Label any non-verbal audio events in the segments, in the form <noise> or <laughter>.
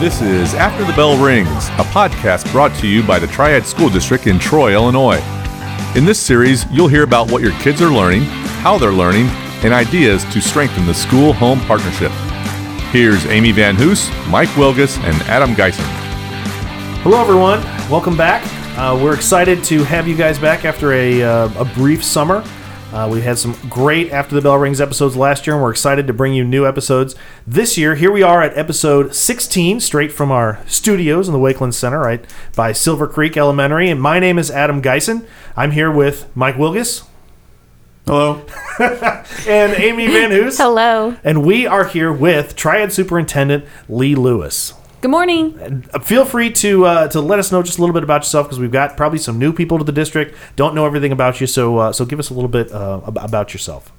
This is After the Bell Rings, a podcast brought to you by the Triad School District in Troy, Illinois. In this series, you'll hear about what your kids are learning, how they're learning, and ideas to strengthen the school home partnership. Here's Amy Van Hoos, Mike Wilgus, and Adam Geisen. Hello, everyone. Welcome back. Uh, we're excited to have you guys back after a, uh, a brief summer. Uh, we had some great After the Bell Rings episodes last year, and we're excited to bring you new episodes this year. Here we are at episode 16, straight from our studios in the Wakeland Center, right by Silver Creek Elementary. And my name is Adam Geisen. I'm here with Mike Wilgus. Hello. <laughs> and Amy Van Hoos. Hello. And we are here with Triad Superintendent Lee Lewis. Good morning. Uh, Feel free to uh, to let us know just a little bit about yourself because we've got probably some new people to the district. Don't know everything about you, so uh, so give us a little bit uh, about yourself.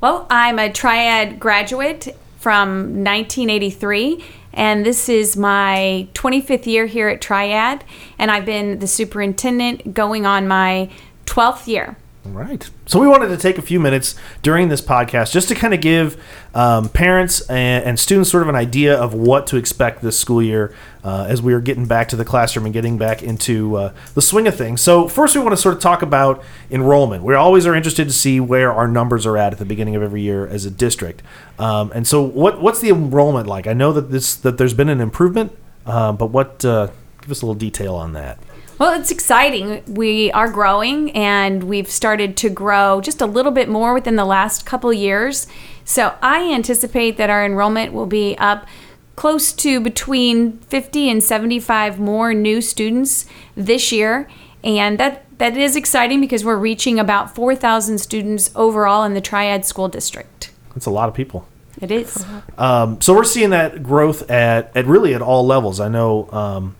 Well, I'm a Triad graduate from 1983, and this is my 25th year here at Triad, and I've been the superintendent going on my 12th year. All right. So we wanted to take a few minutes during this podcast just to kind of give um, parents and, and students sort of an idea of what to expect this school year uh, as we are getting back to the classroom and getting back into uh, the swing of things. So first, we want to sort of talk about enrollment. We always are interested to see where our numbers are at at the beginning of every year as a district. Um, and so, what what's the enrollment like? I know that this that there's been an improvement, uh, but what? Uh, give us a little detail on that. Well, it's exciting. We are growing and we've started to grow just a little bit more within the last couple years. So I anticipate that our enrollment will be up close to between 50 and 75 more new students this year. And that, that is exciting because we're reaching about 4,000 students overall in the Triad School District. That's a lot of people. It is. Um, so we're seeing that growth at, at really at all levels. I know um,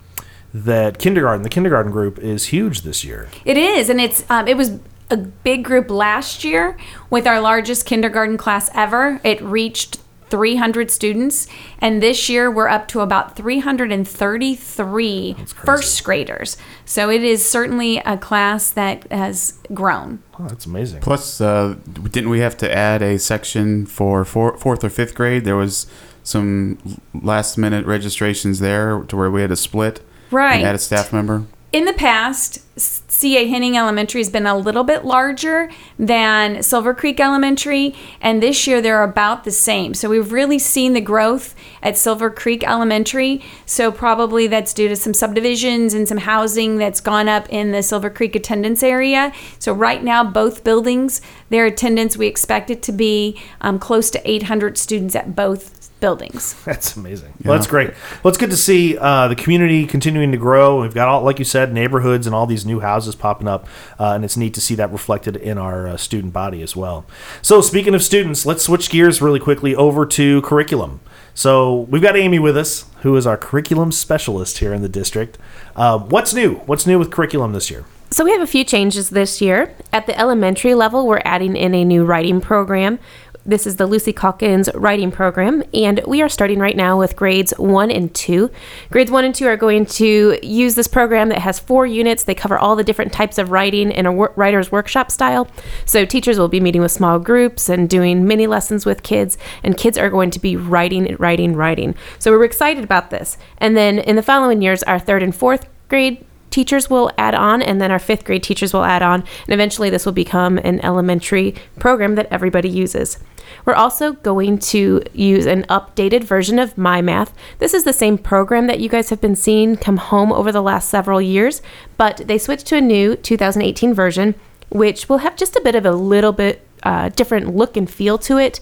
that kindergarten, the kindergarten group, is huge this year. It is, and it's um, it was a big group last year with our largest kindergarten class ever. It reached 300 students, and this year we're up to about 333 first graders. So it is certainly a class that has grown. Oh, that's amazing. Plus, uh, didn't we have to add a section for four, fourth or fifth grade? There was some last minute registrations there to where we had to split Right. and add a staff member. In the past, C.A. Henning Elementary has been a little bit larger than Silver Creek Elementary, and this year they're about the same. So we've really seen the growth at Silver Creek Elementary. So probably that's due to some subdivisions and some housing that's gone up in the Silver Creek attendance area. So right now, both buildings, their attendance, we expect it to be um, close to 800 students at both buildings. <laughs> That's amazing. Well, that's great. Well, it's good to see uh, the community continuing to grow. We've got all, like you said, neighborhoods and all these new houses popping up, uh, and it's neat to see that reflected in our uh, student body as well. So, speaking of students, let's switch gears really quickly over to curriculum. So, we've got Amy with us, who is our curriculum specialist here in the district. Uh, what's new? What's new with curriculum this year? So we have a few changes this year. At the elementary level, we're adding in a new writing program. This is the Lucy Calkins writing program, and we are starting right now with grades one and two. Grades one and two are going to use this program that has four units. They cover all the different types of writing in a wor- writer's workshop style. So teachers will be meeting with small groups and doing mini lessons with kids, and kids are going to be writing, writing, writing. So we're excited about this. And then in the following years, our third and fourth grade teachers will add on, and then our fifth grade teachers will add on, and eventually this will become an elementary program that everybody uses. We're also going to use an updated version of MyMath. This is the same program that you guys have been seeing come home over the last several years, but they switched to a new 2018 version, which will have just a bit of a little bit uh, different look and feel to it.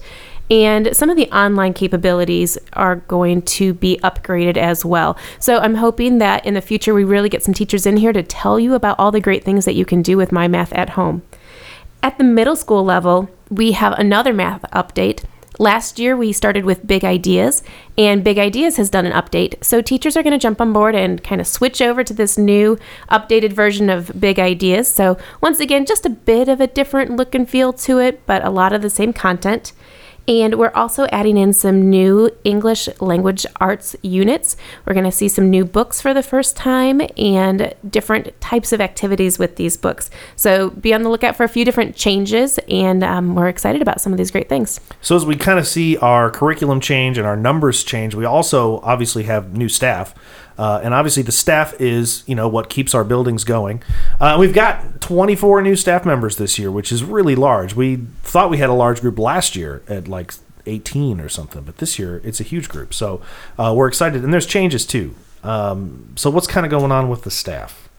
And some of the online capabilities are going to be upgraded as well. So I'm hoping that in the future we really get some teachers in here to tell you about all the great things that you can do with My Math at home. At the middle school level, we have another math update. Last year, we started with Big Ideas, and Big Ideas has done an update. So, teachers are going to jump on board and kind of switch over to this new updated version of Big Ideas. So, once again, just a bit of a different look and feel to it, but a lot of the same content. And we're also adding in some new English language arts units. We're going to see some new books for the first time and different types of activities with these books. So be on the lookout for a few different changes, and um, we're excited about some of these great things. So as we kind of see our curriculum change and our numbers change, we also obviously have new staff. Uh, and obviously, the staff is, you know, what keeps our buildings going. Uh, we've got 24 new staff members this year, which is really large. We thought we had a large group last year at like 18 or something, but this year it's a huge group. So uh, we're excited, and there's changes too. Um, so what's kind of going on with the staff?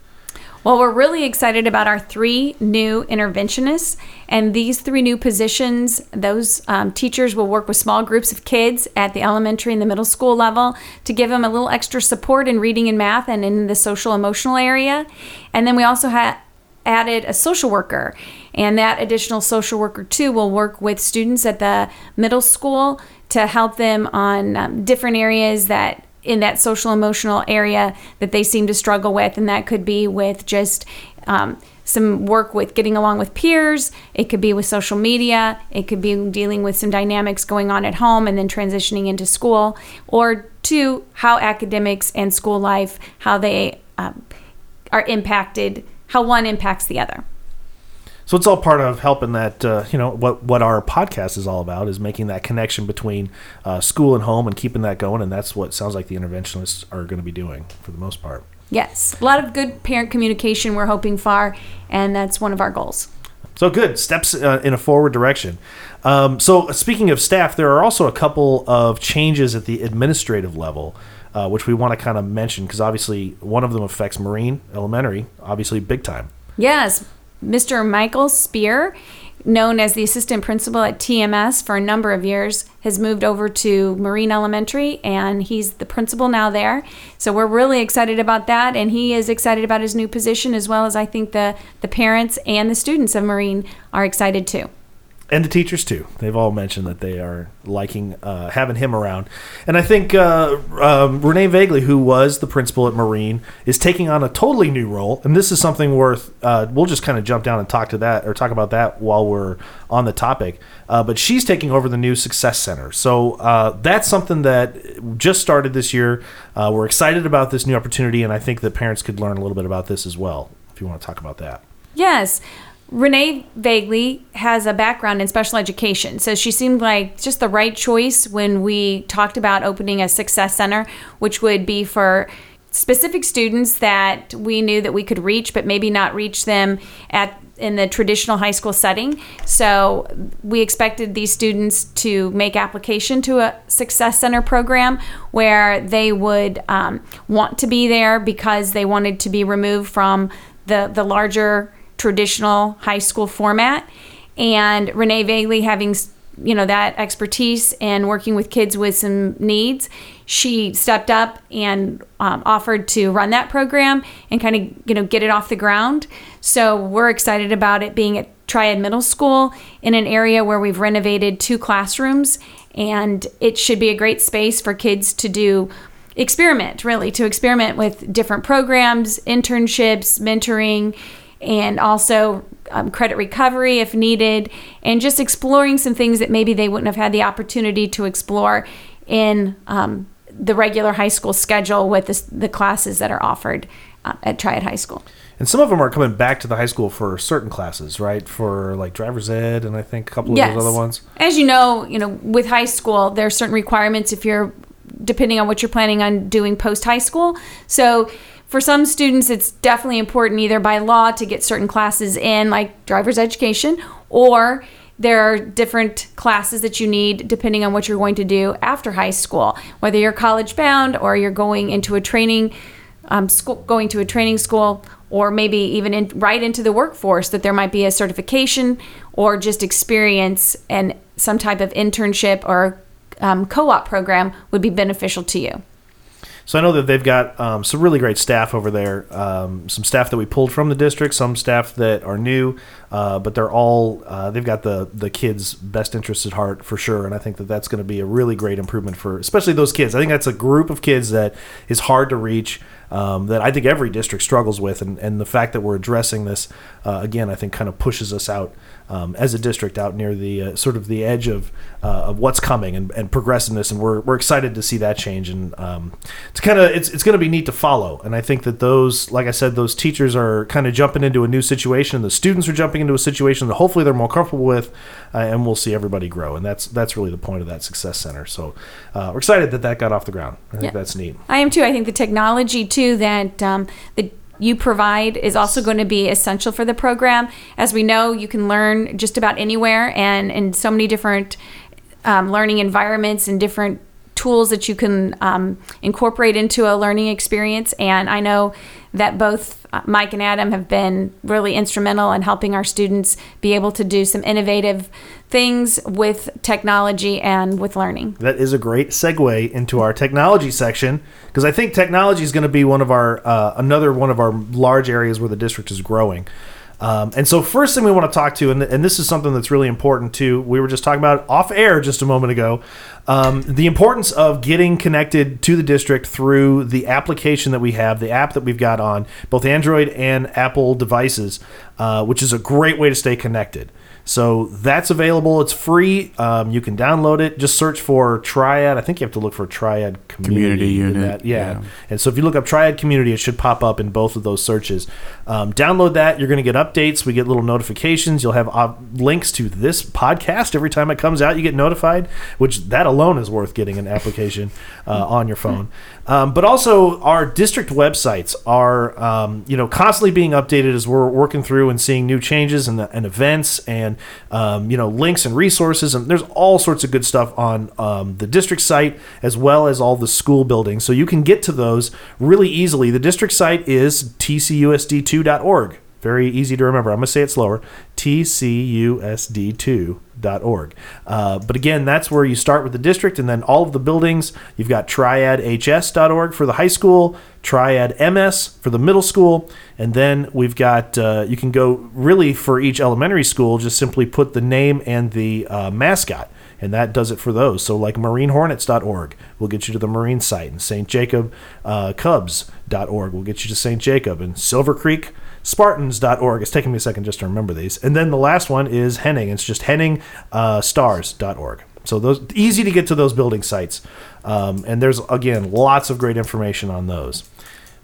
Well, we're really excited about our three new interventionists. And these three new positions, those um, teachers will work with small groups of kids at the elementary and the middle school level to give them a little extra support in reading and math and in the social emotional area. And then we also have added a social worker. And that additional social worker, too, will work with students at the middle school to help them on um, different areas that in that social emotional area that they seem to struggle with and that could be with just um, some work with getting along with peers it could be with social media it could be dealing with some dynamics going on at home and then transitioning into school or two how academics and school life how they um, are impacted how one impacts the other So it's all part of helping that, uh, you know, what, what our podcast is all about is making that connection between uh, school and home and keeping that going. And that's what sounds like the interventionists are going to be doing for the most part. yes a lot of good parent communication we're hoping for and that's one of our goals So good steps uh, in a forward direction. Um, so speaking of staff, there are also a couple of changes at the administrative level, uh, which we want to kind of mention because obviously one of them affects Marine Elementary, obviously big time. Yes, Mr. Michael Spear, known as the assistant principal at TMS for a number of years, has moved over to Marine Elementary and he's the principal now there. So we're really excited about that and he is excited about his new position as well as I think the the parents and the students of Marine are excited too. And the teachers too. They've all mentioned that they are liking uh, having him around, and I think uh, um, Renee Vagley, who was the principal at Marine, is taking on a totally new role, and this is something worth. Uh, we'll just kind of jump down and talk to that or talk about that while we're on the topic. Uh, but she's taking over the new Success Center, so uh, that's something that just started this year. We're excited about this new opportunity, and I think that parents could learn a little bit about this as well. If you want to talk about that. Yes. Renee Vagley has a background in special education, so she seemed like just the right choice when we talked about opening a success center, which would be for specific students that we knew that we could reach, but maybe not reach them at in the traditional high school setting. So we expected these students to make application to a success center program where they would um, want to be there because they wanted to be removed from the the larger traditional high school format. And Renee Vagley having you know that expertise and working with kids with some needs she stepped up and um, offered to run that program and kind of you know get it off the ground so we're excited about it being at triad middle school in an area where we've renovated two classrooms and it should be a great space for kids to do experiment really to experiment with different programs internships mentoring and also um, credit recovery if needed, and just exploring some things that maybe they wouldn't have had the opportunity to explore in um, the regular high school schedule with the, the classes that are offered uh, at Triad High School. And some of them are coming back to the high school for certain classes, right? For like driver's ed, and I think a couple of those other ones. As you know, you know, with high school, there are certain requirements if you're depending on what you're planning on doing post high school. So for some students, it's definitely important either by law to get certain classes in, like driver's education, or there are different classes that you need depending on what you're going to do after high school, whether you're college bound or you're going into a training um, school, going to a training school, or maybe even in, right into the workforce. That there might be a certification or just experience and some type of internship or um, co-op program would be beneficial to you. So I know that they've got um, some really great staff over there. Um, some staff that we pulled from the district, some staff that are new, uh, but they're all uh, they've got the the kids' best interests at heart for sure. And I think that that's going to be a really great improvement for especially those kids. I think that's a group of kids that is hard to reach. Um, that I think every district struggles with, and, and the fact that we're addressing this uh, again, I think kind of pushes us out um, as a district out near the uh, sort of the edge of uh, of what's coming and, and progressiveness, and we're, we're excited to see that change. And um, it's kind of it's it's going to be neat to follow. And I think that those, like I said, those teachers are kind of jumping into a new situation. The students are jumping into a situation that hopefully they're more comfortable with, uh, and we'll see everybody grow. And that's that's really the point of that success center. So uh, we're excited that that got off the ground. I think Yeah. that's neat. I am too. I think the technology too that um, the you provide is also going to be essential for the program. As we know, you can learn just about anywhere and in so many different um, learning environments and different tools that you can um, incorporate into a learning experience. And I know that both Mike and Adam have been really instrumental in helping our students be able to do some innovative things with technology and with learning. That is a great segue into our technology section because I think technology is going to be one of our uh, another one of our large areas where the district is growing. Um, and so, first thing we want to talk to, and, and this is something that's really important too. We were just talking about off air just a moment ago. Um, the importance of getting connected to the district through the application that we have, the app that we've got on both Android and Apple devices, uh, which is a great way to stay connected. So that's available. It's free. Um, you can download it. Just search for Triad. I think you have to look for Triad Community. Community Unit, Yeah. yeah. And so if you look up Triad Community, it should pop up in both of those searches. Um, download that. You're going to get updates. We get little notifications. You'll have uh, links to this podcast every time it comes out. You get notified, which that alone is worth getting an application uh, on your phone. Um, but also, our district websites are um, you know constantly being updated as we're working through and seeing new changes and, and events and um, you know links and resources and there's all sorts of good stuff on um, the district site as well as all the school buildings. So you can get to those really easily. The district site is tcusd2.org. Very easy to remember. I'm going to say it slower. tcusd2.org. Uh, but again, that's where you start with the district and then all of the buildings. You've got triadhs.org for the high school, Triad MS for the middle school, and then we've got, uh, you can go really for each elementary school, just simply put the name and the uh, mascot and that does it for those. So, like marinehornets.org will get you to the Marine site, and St. Jacob uh, Cubs.org will get you to St. Jacob, and Silver Creek Spartans.org. It's taking me a second just to remember these. And then the last one is Henning. It's just Henning uh. So those easy to get to those building sites, um, and there's again lots of great information on those.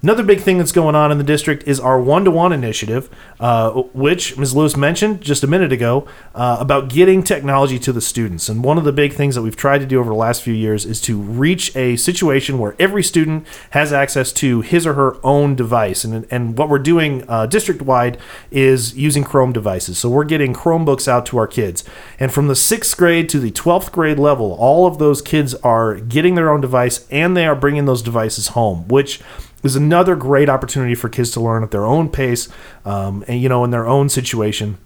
Another big thing that's going on in the district is our one to one initiative, uh, which Ms. Lewis mentioned just a minute ago uh, about getting technology to the students. And one of the big things that we've tried to do over the last few years is to reach a situation where every student has access to his or her own device. And, and what we're doing uh, district wide is using Chrome devices. So we're getting Chromebooks out to our kids. And from the sixth grade to the 12th grade level, all of those kids are getting their own device and they are bringing those devices home, which is another great opportunity for kids to learn at their own pace um, and you know in their own situation.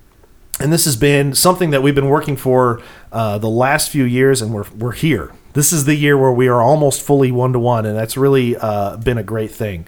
And this has been something that we've been working for uh, the last few years and we're, we're here. This is the year where we are almost fully one-to-one and that's really uh, been a great thing.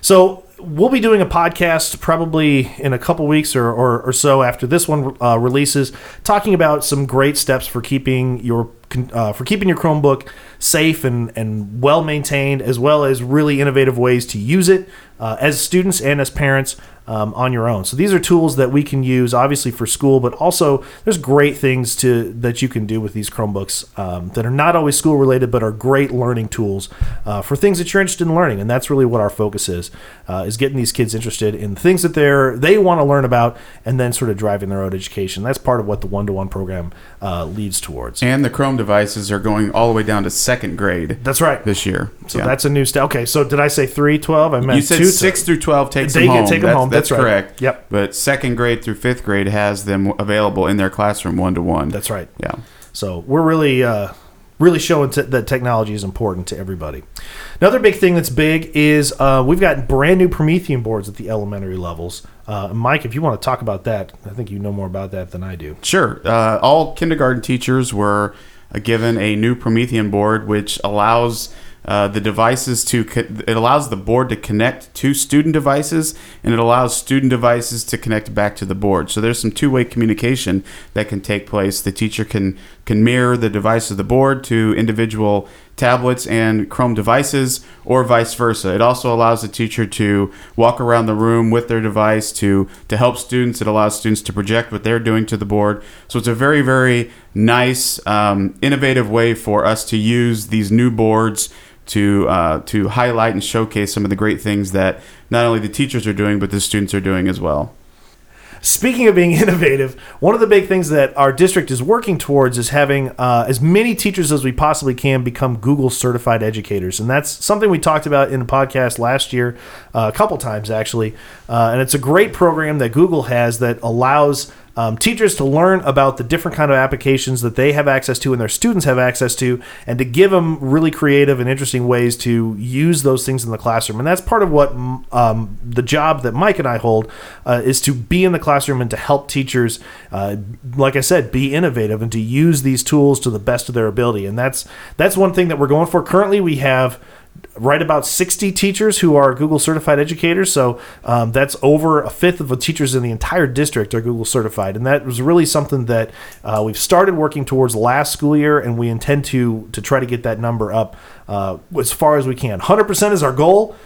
So we'll be doing a podcast probably in a couple weeks or, or, or so after this one uh, releases talking about some great steps for keeping your uh, for keeping your chromebook safe and, and well maintained as well as really innovative ways to use it uh, as students and as parents um, on your own. So these are tools that we can use obviously for school but also there's great things to that you can do with these chromebooks um, that are not always school related but are great learning tools uh, for things that you're interested in learning. And that's really what our focus is uh, is getting these kids interested in things that they're they want to learn about and then sort of driving their own education. That's part of what the one-to-one program uh, leads towards. And the Chrome devices are going all the way down to second grade that's right. this year. so Yeah. that's a new step okay so did i say 3 12 i meant you said two six through twelve takes They them home. take them that's, home, That's, that's right. correct. Yep. But second grade through fifth grade has them available in their classroom one to one. that's right Yeah. So we're really, uh, really showing t- that technology is important to everybody. Another big thing that's big is uh, we've got brand new Promethean boards at the elementary levels. Uh, Mike, if you want to talk about that, I think you know more about that than I do. Sure. Uh, all kindergarten teachers were uh, given a new Promethean board, which allows uh, the devices to co- it allows the board to connect to student devices and it allows student devices to connect back to the board. So there's some two-way communication that can take place. The teacher can can mirror the device of the board to individual tablets and chrome devices or vice versa. It also allows the teacher to walk around the room with their device to to help students. It allows students to project what they're doing to the board. So it's a very very nice um, innovative way for us to use these new boards to uh, to highlight and showcase some of the great things that not only the teachers are doing, but the students are doing as well. Speaking of being <laughs> innovative, one of the big things that our district is working towards is having uh, as many teachers as we possibly can become Google certified educators. And that's something we talked about in the podcast last year, uh, a couple times actually. Uh, and it's a great program that Google has that allows um, teachers to learn about the different kind of applications that they have access to and their students have access to, and to give them really creative and interesting ways to use those things in the classroom. And that's part of what um, the job that Mike and I hold uh, is to be in the classroom and to help teachers, uh, like I said, be innovative and to use these tools to the best of their ability. And that's that's one thing that we're going for. Currently, we have right about 60 teachers who are Google certified educators. So um, that's over a fifth of the teachers in the entire district are Google certified. And that was really something that uh, we've started working towards last school year, and we intend to, to try to get that number up uh, as far as we can. 100% is our goal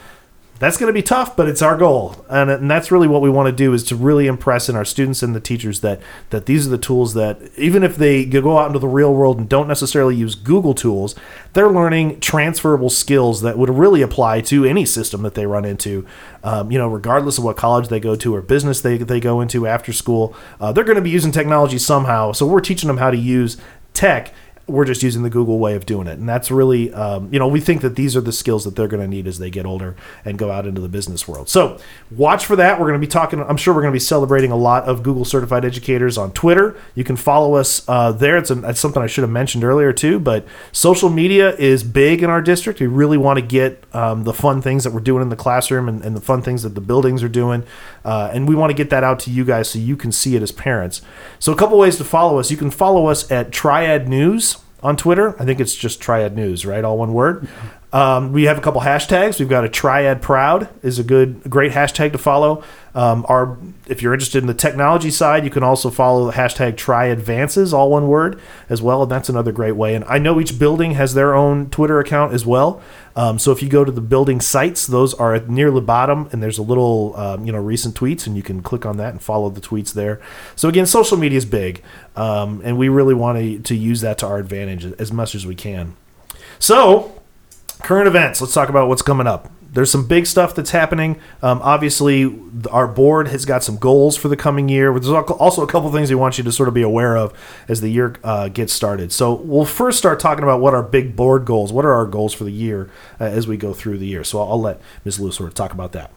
that's going to be tough, but it's our goal, and, and that's really what we want to do is to really impress in our students and the teachers that that these are the tools that even if they go out into the real world and don't necessarily use Google tools, they're learning transferable skills that would really apply to any system that they run into. Um, you know, regardless of what college they go to or business they they go into after school, uh, they're going to be using technology somehow. So we're teaching them how to use tech we're just using the Google way of doing it. And that's really, um, you know, we think that these are the skills that they're going to need as they get older and go out into the business world. So watch for that. We're going to be talking, I'm sure we're going to be celebrating a lot of Google certified educators on Twitter. You can follow us uh, there. It's, a, it's something I should have mentioned earlier too, but social media is big in our district. We really want to get um, the fun things that we're doing in the classroom and, and the fun things that the buildings are doing. Uh, and we want to get that out to you guys so you can see it as parents. So a couple ways to follow us. You can follow us at Triad News on Twitter. I think it's just Triad News, right? All one word. Um, we have a couple hashtags. We've got a Triad Proud is a good, great hashtag to follow. Um, our, if you're interested in the technology side, you can also follow the hashtag Triadvances, all one word, as well, and that's another great way. And I know each building has their own Twitter account as well. Um, so if you go to the building sites, those are near the bottom, and there's a little, um, you know, recent tweets, and you can click on that and follow the tweets there. So again, social media is big, um, and we really want to use that to our advantage as much as we can. So current events. Let's talk about what's coming up. There's some big stuff that's happening. Um, obviously, our board has got some goals for the coming year. There's also a couple things we want you to sort of be aware of as the year uh, gets started. So we'll first start talking about what our big board goals. What are our goals for the year uh, as we go through the year? So I'll, I'll let Ms. Lewis sort of talk about that.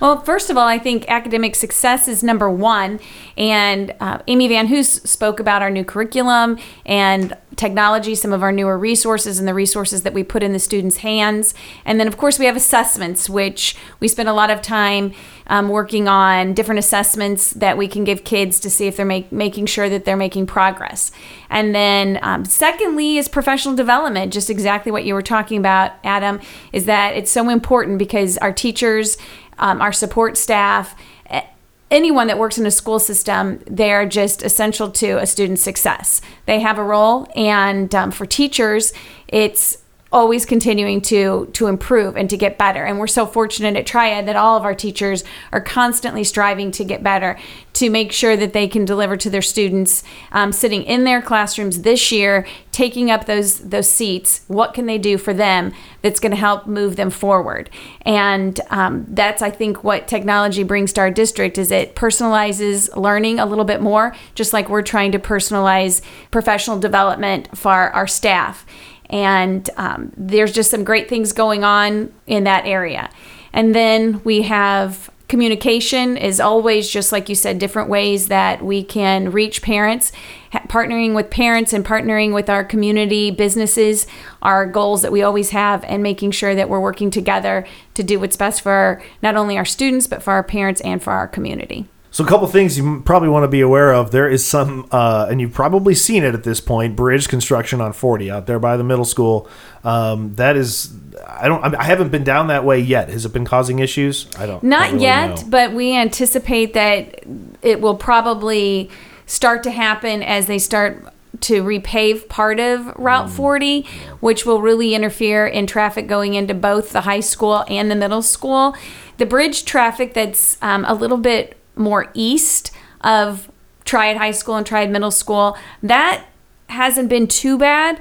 Well, first of all, I think academic success is number one. And uh, Amy Van Hoos spoke about our new curriculum and technology, some of our newer resources, and the resources that we put in the students' hands. And then, of course, we have assessments, which we spend a lot of time um, working on different assessments that we can give kids to see if they're make, making sure that they're making progress. And then, um, secondly, is professional development, just exactly what you were talking about, Adam, is that it's so important because our teachers um, our support staff, anyone that works in a school system, they're just essential to a student's success. They have a role, and um, for teachers, it's always continuing to to improve and to get better. And we're so fortunate at triad that all of our teachers are constantly striving to get better to make sure that they can deliver to their students um, sitting in their classrooms this year taking up those those seats. What can they do for them that's going to help move them forward? And um, that's i think what technology brings to our district is it personalizes learning a little bit more just like we're trying to personalize professional development for our staff and um, there's just some great things going on in that area. And then we have communication is always just like you said different ways that we can reach parents partnering with parents and partnering with our community businesses are goals that we always have and making sure that we're working together to do what's best for not only our students but for our parents and for our community So a couple things you probably want to be aware of. There is some, uh, and you've probably seen it at this point. Bridge construction on 40 out there by the middle school. Um, that is, I don't, I mean, I haven't been down that way yet. Has it been causing issues? I don't. Not really yet, know. but we anticipate that it will probably start to happen as they start to repave part of Route 40, which will really interfere in traffic going into both the high school and the middle school. The bridge traffic that's um, a little bit more east of Triad High School and Triad Middle School, that hasn't been too bad.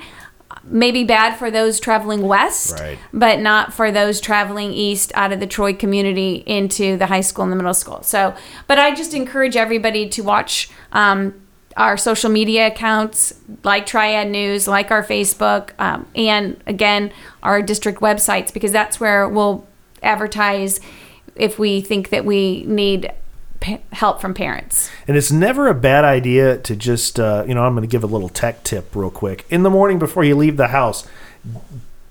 Maybe bad for those traveling west, Right. but not for those traveling east out of the Troy community into the high school and the middle school. So, but I just encourage everybody to watch um, our social media accounts, like Triad News, like our Facebook, um, and again, our district websites, because that's where we'll advertise if we think that we need pa- help from parents. And it's never a bad idea to just, uh, you know, I'm going to give a little tech tip real quick. In the morning before you leave the house,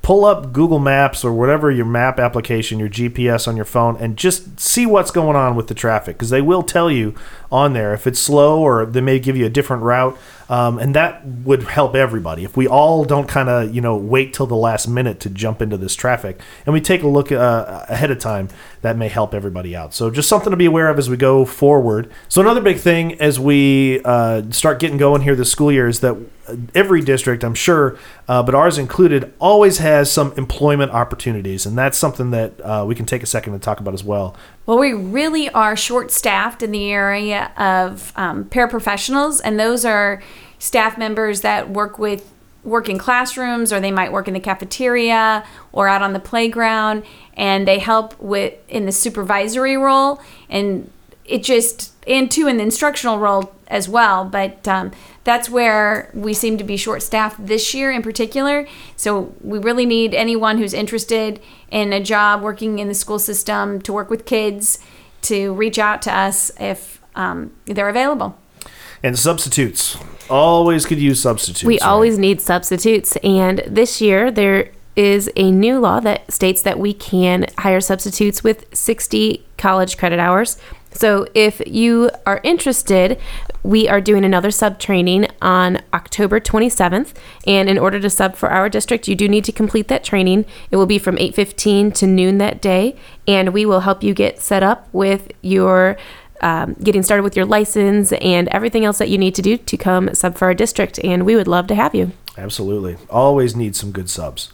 pull up Google Maps or whatever your map application, your GPS on your phone, and just see what's going on with the traffic because they will tell you on there. If it's slow or they may give you a different route. Um, and that would help everybody. If we all don't kind of you know wait till the last minute to jump into this traffic and we take a look uh, ahead of time that may help everybody out. So just something to be aware of as we go forward. So another big thing as we uh, start getting going here this school year is that every district i'm sure uh, but ours included always has some employment opportunities and that's something that uh, we can take a second to talk about as well Well, we really are short staffed in the area of um, paraprofessionals, and those are staff members that work with work in classrooms or they might work in the cafeteria or out on the playground and they help with in the supervisory role and it just and two in the instructional role as well but um, that's where we seem to be short staffed this year in particular so we really need anyone who's interested in a job working in the school system to work with kids to reach out to us if um, they're available and substitutes always could use substitutes We right? always need substitutes, and this year there is a new law that states that we can hire substitutes with 60 college credit hours. So if you are interested, we are doing another sub training on October 27th, and in order to sub for our district, you do need to complete that training. It will be from 8:15 to noon that day, and we will help you get set up with your um, getting started with your license and everything else that you need to do to come sub for our district. And we would love to have you. Absolutely. Always need some good subs.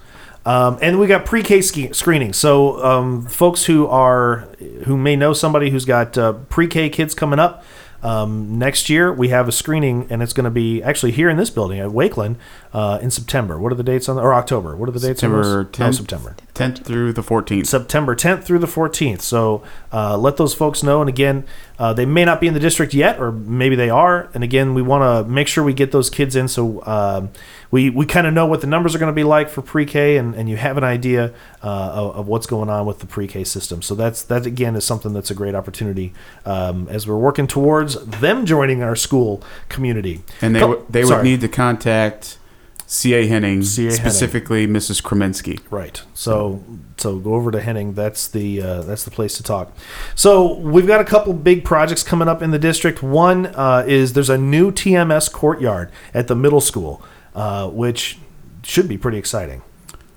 Um, and we got pre-K screening. So um, folks who are who may know somebody who's got uh, pre-K kids coming up um, next year, we have a screening, and it's going to be actually here in this building at Wakeland uh, in September. What are the dates on the, or October? What are the dates September on those? No, 10th. September. 10th through the 14th. September 10th through the 14th. So uh, let those folks know. And again, uh, they may not be in the district yet, or maybe they are. And again, we want to make sure we get those kids in so um, we, we kind of know what the numbers are going to be like for pre-K, and, and you have an idea uh, of, of what's going on with the pre-K system. So that's that again is something that's a great opportunity um, as we're working towards them joining our school community. and they, Co- would they would sorry. need to contact C.A. Henning, C.A. Specifically Mrs. Kreminsky. Right. So so go over to Henning. That's the uh, that's the place to talk. So we've got a couple big projects coming up in the district. One uh, is there's a new TMS courtyard at the middle school, uh, which should be pretty exciting.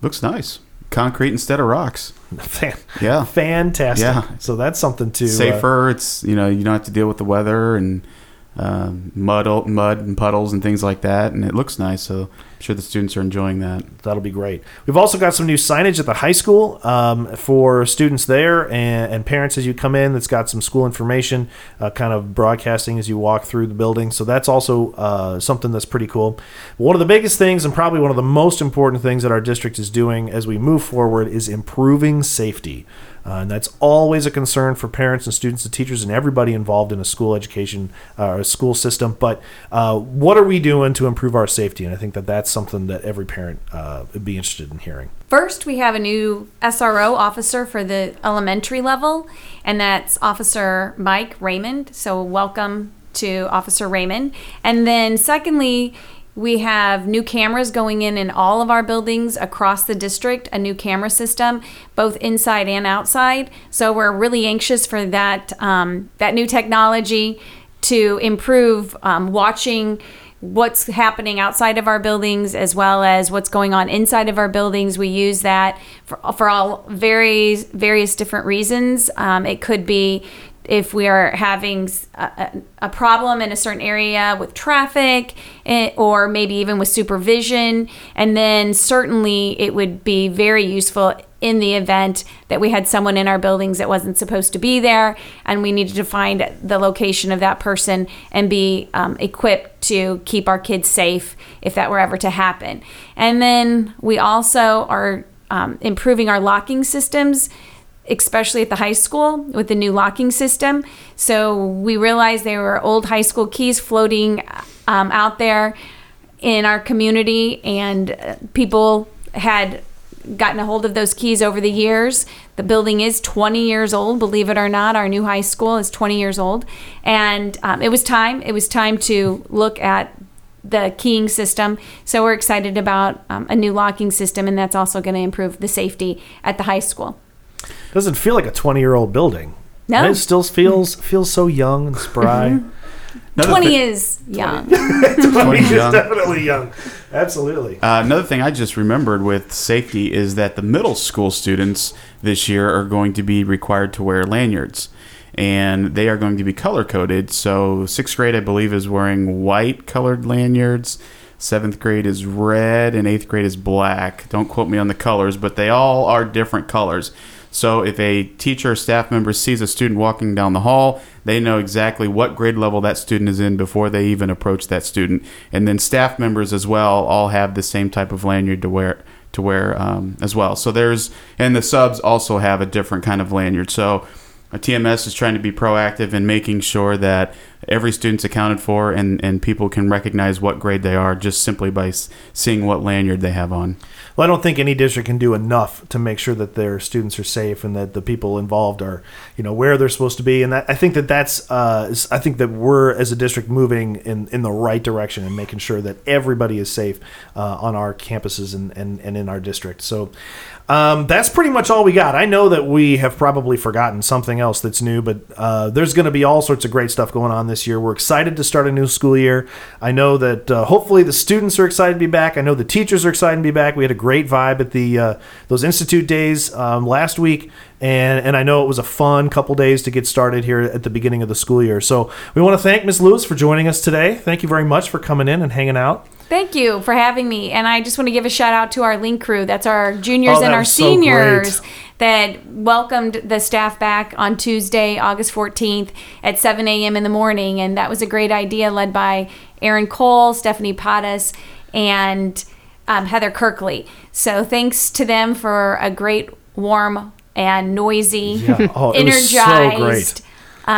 Looks nice. Concrete instead of rocks. Fan- Yeah. fantastic. Yeah. So that's something to uh, Safer. It's you know you don't have to deal with the weather and um, mud, mud and puddles and things like that, and it looks nice. So sure the students are enjoying that. That'll be great. We've also got some new signage at the high school um, for students there and, and parents as you come in. That's got some school information, uh, kind of broadcasting as you walk through the building. So that's also uh, something that's pretty cool. One of the biggest things, and probably one of the most important things that our district is doing as we move forward, is improving safety. Uh, and that's always a concern for parents and students and teachers and everybody involved in a school education uh, or a school system. But uh, what are we doing to improve our safety? And I think that that's something that every parent uh, would be interested in hearing. First, we have a new SRO officer for the elementary level, and that's Officer Mike Raymond. So, welcome to Officer Raymond. And then, secondly, We have new cameras going in in all of our buildings across the district, a new camera system, both inside and outside. So we're really anxious for that um, that new technology to improve um, watching what's happening outside of our buildings as well as what's going on inside of our buildings. We use that for, for all very various different reasons. Um, it could be if we are having a, a, problem in a certain area with traffic eh, or maybe even with supervision. And then certainly it would be very useful in the event that we had someone in our buildings that wasn't supposed to be there and we needed to find the location of that person and be um, equipped to keep our kids safe if that were ever to happen. And then we also are um, improving our locking systems especially at the high school with the new locking system. So we realized there were old high school keys floating um, out there in our community, and uh, people had gotten a hold of those keys over the years. The building is 20 years old, believe it or not. Our new high school is 20 years old, and um, it was time. It was time to look at the keying system. So we're excited about um, a new locking system, and that's also going to improve the safety at the high school. Doesn't feel like a 20 year old building. No. And it still feels feels so young and spry. <laughs> 20 thi- <laughs> is young. 20 is young. definitely young. Absolutely. Uh, another thing I just remembered with safety is that the middle school students this year are going to be required to wear lanyards. And they are going to be color coded. So, sixth grade, I believe, is wearing white colored lanyards. Seventh grade is red, and eighth grade is black. Don't quote me on the colors, but they all are different colors. So if a teacher or staff member sees a student walking down the hall, they know exactly what grade level that student is in before they even approach that student. And then staff members as well all have the same type of lanyard to wear to wear um, as well. So there's and the subs also have a different kind of lanyard. So TMS is trying to be proactive in making sure that every student's accounted for and, and people can recognize what grade they are just simply by seeing what lanyard they have on. Well, I don't think any district can do enough to make sure that their students are safe and that the people involved are, you know, where they're supposed to be. And that, I think that that's, uh, I think that we're as a district moving in, in the right direction and making sure that everybody is safe uh, on our campuses and, and, and in our district. So um, that's pretty much all we got. I know that we have probably forgotten something else that's new, but uh, there's going to be all sorts of great stuff going on this year. We're excited to start a new school year. I know that uh, hopefully the students are excited to be back. I know the teachers are excited to be back. We had a great vibe at the uh, those institute days um, last week, and and I know it was a fun couple days to get started here at the beginning of the school year. So we want to thank Ms. Lewis for joining us today. Thank you very much for coming in and hanging out. Thank you for having me. And I just want to give a shout out to our link crew. That's our juniors Oh, and our was so seniors that welcomed the staff back on Tuesday, August 14th at 7 a.m. in the morning. And that was a great idea led by Aaron Cole, Stephanie Pottas, and um, Heather Kirkley. So thanks to them for a great, warm, and noisy, Yeah. Oh, it was so <laughs> energized.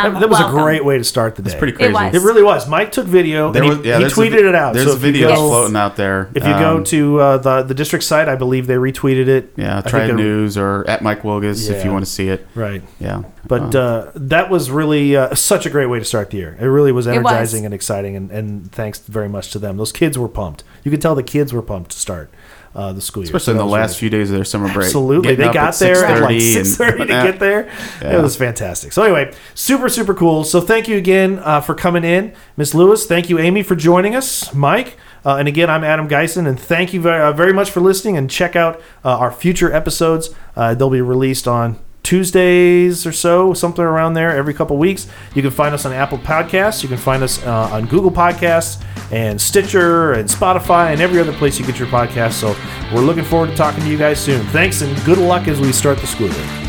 Great. um, That, that was welcome. a great way to start the day. It's pretty crazy. was. It really was. Mike took video. There and he, was, yeah, he there's a tweeted vi- it out. There's so a video go- floating out there. If you go Um, to uh, the the district site, I believe they retweeted it. yeah, I Triad News or at Mike Wilgus if you want to see it. Right. Yeah, But Um, uh, that was really uh, such a great way to start the year. It really was was. energizing and exciting, and, and thanks very much to them. Those kids were pumped. You could tell the kids were pumped to start uh, the school year. especially in the last really- few days of their summer break. Absolutely, Getting they got there at like 6:30 and- to <laughs> get there. Yeah. It was fantastic. So anyway, super super cool. So thank you again uh, for coming in, Miss Lewis. Thank you, Amy, for joining us, Mike. Uh, and again, I'm Adam Geisen, and thank you very, uh, very much for listening. And check out uh, our future episodes. Uh, they'll be released on Tuesdays or so, something around there, every couple weeks. You can find us on Apple Podcasts. You can find us uh, on Google Podcasts and Stitcher and Spotify and every other place you get your podcast. So we're looking forward to talking to you guys soon. Thanks and good luck as we start the school year.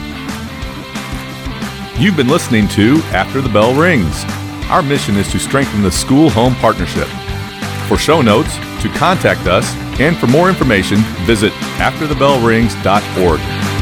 You've been listening to After the Bell Rings. Our mission is to strengthen the school home partnership. For show notes, to contact us, and for more information, visit afterthebellrings.org.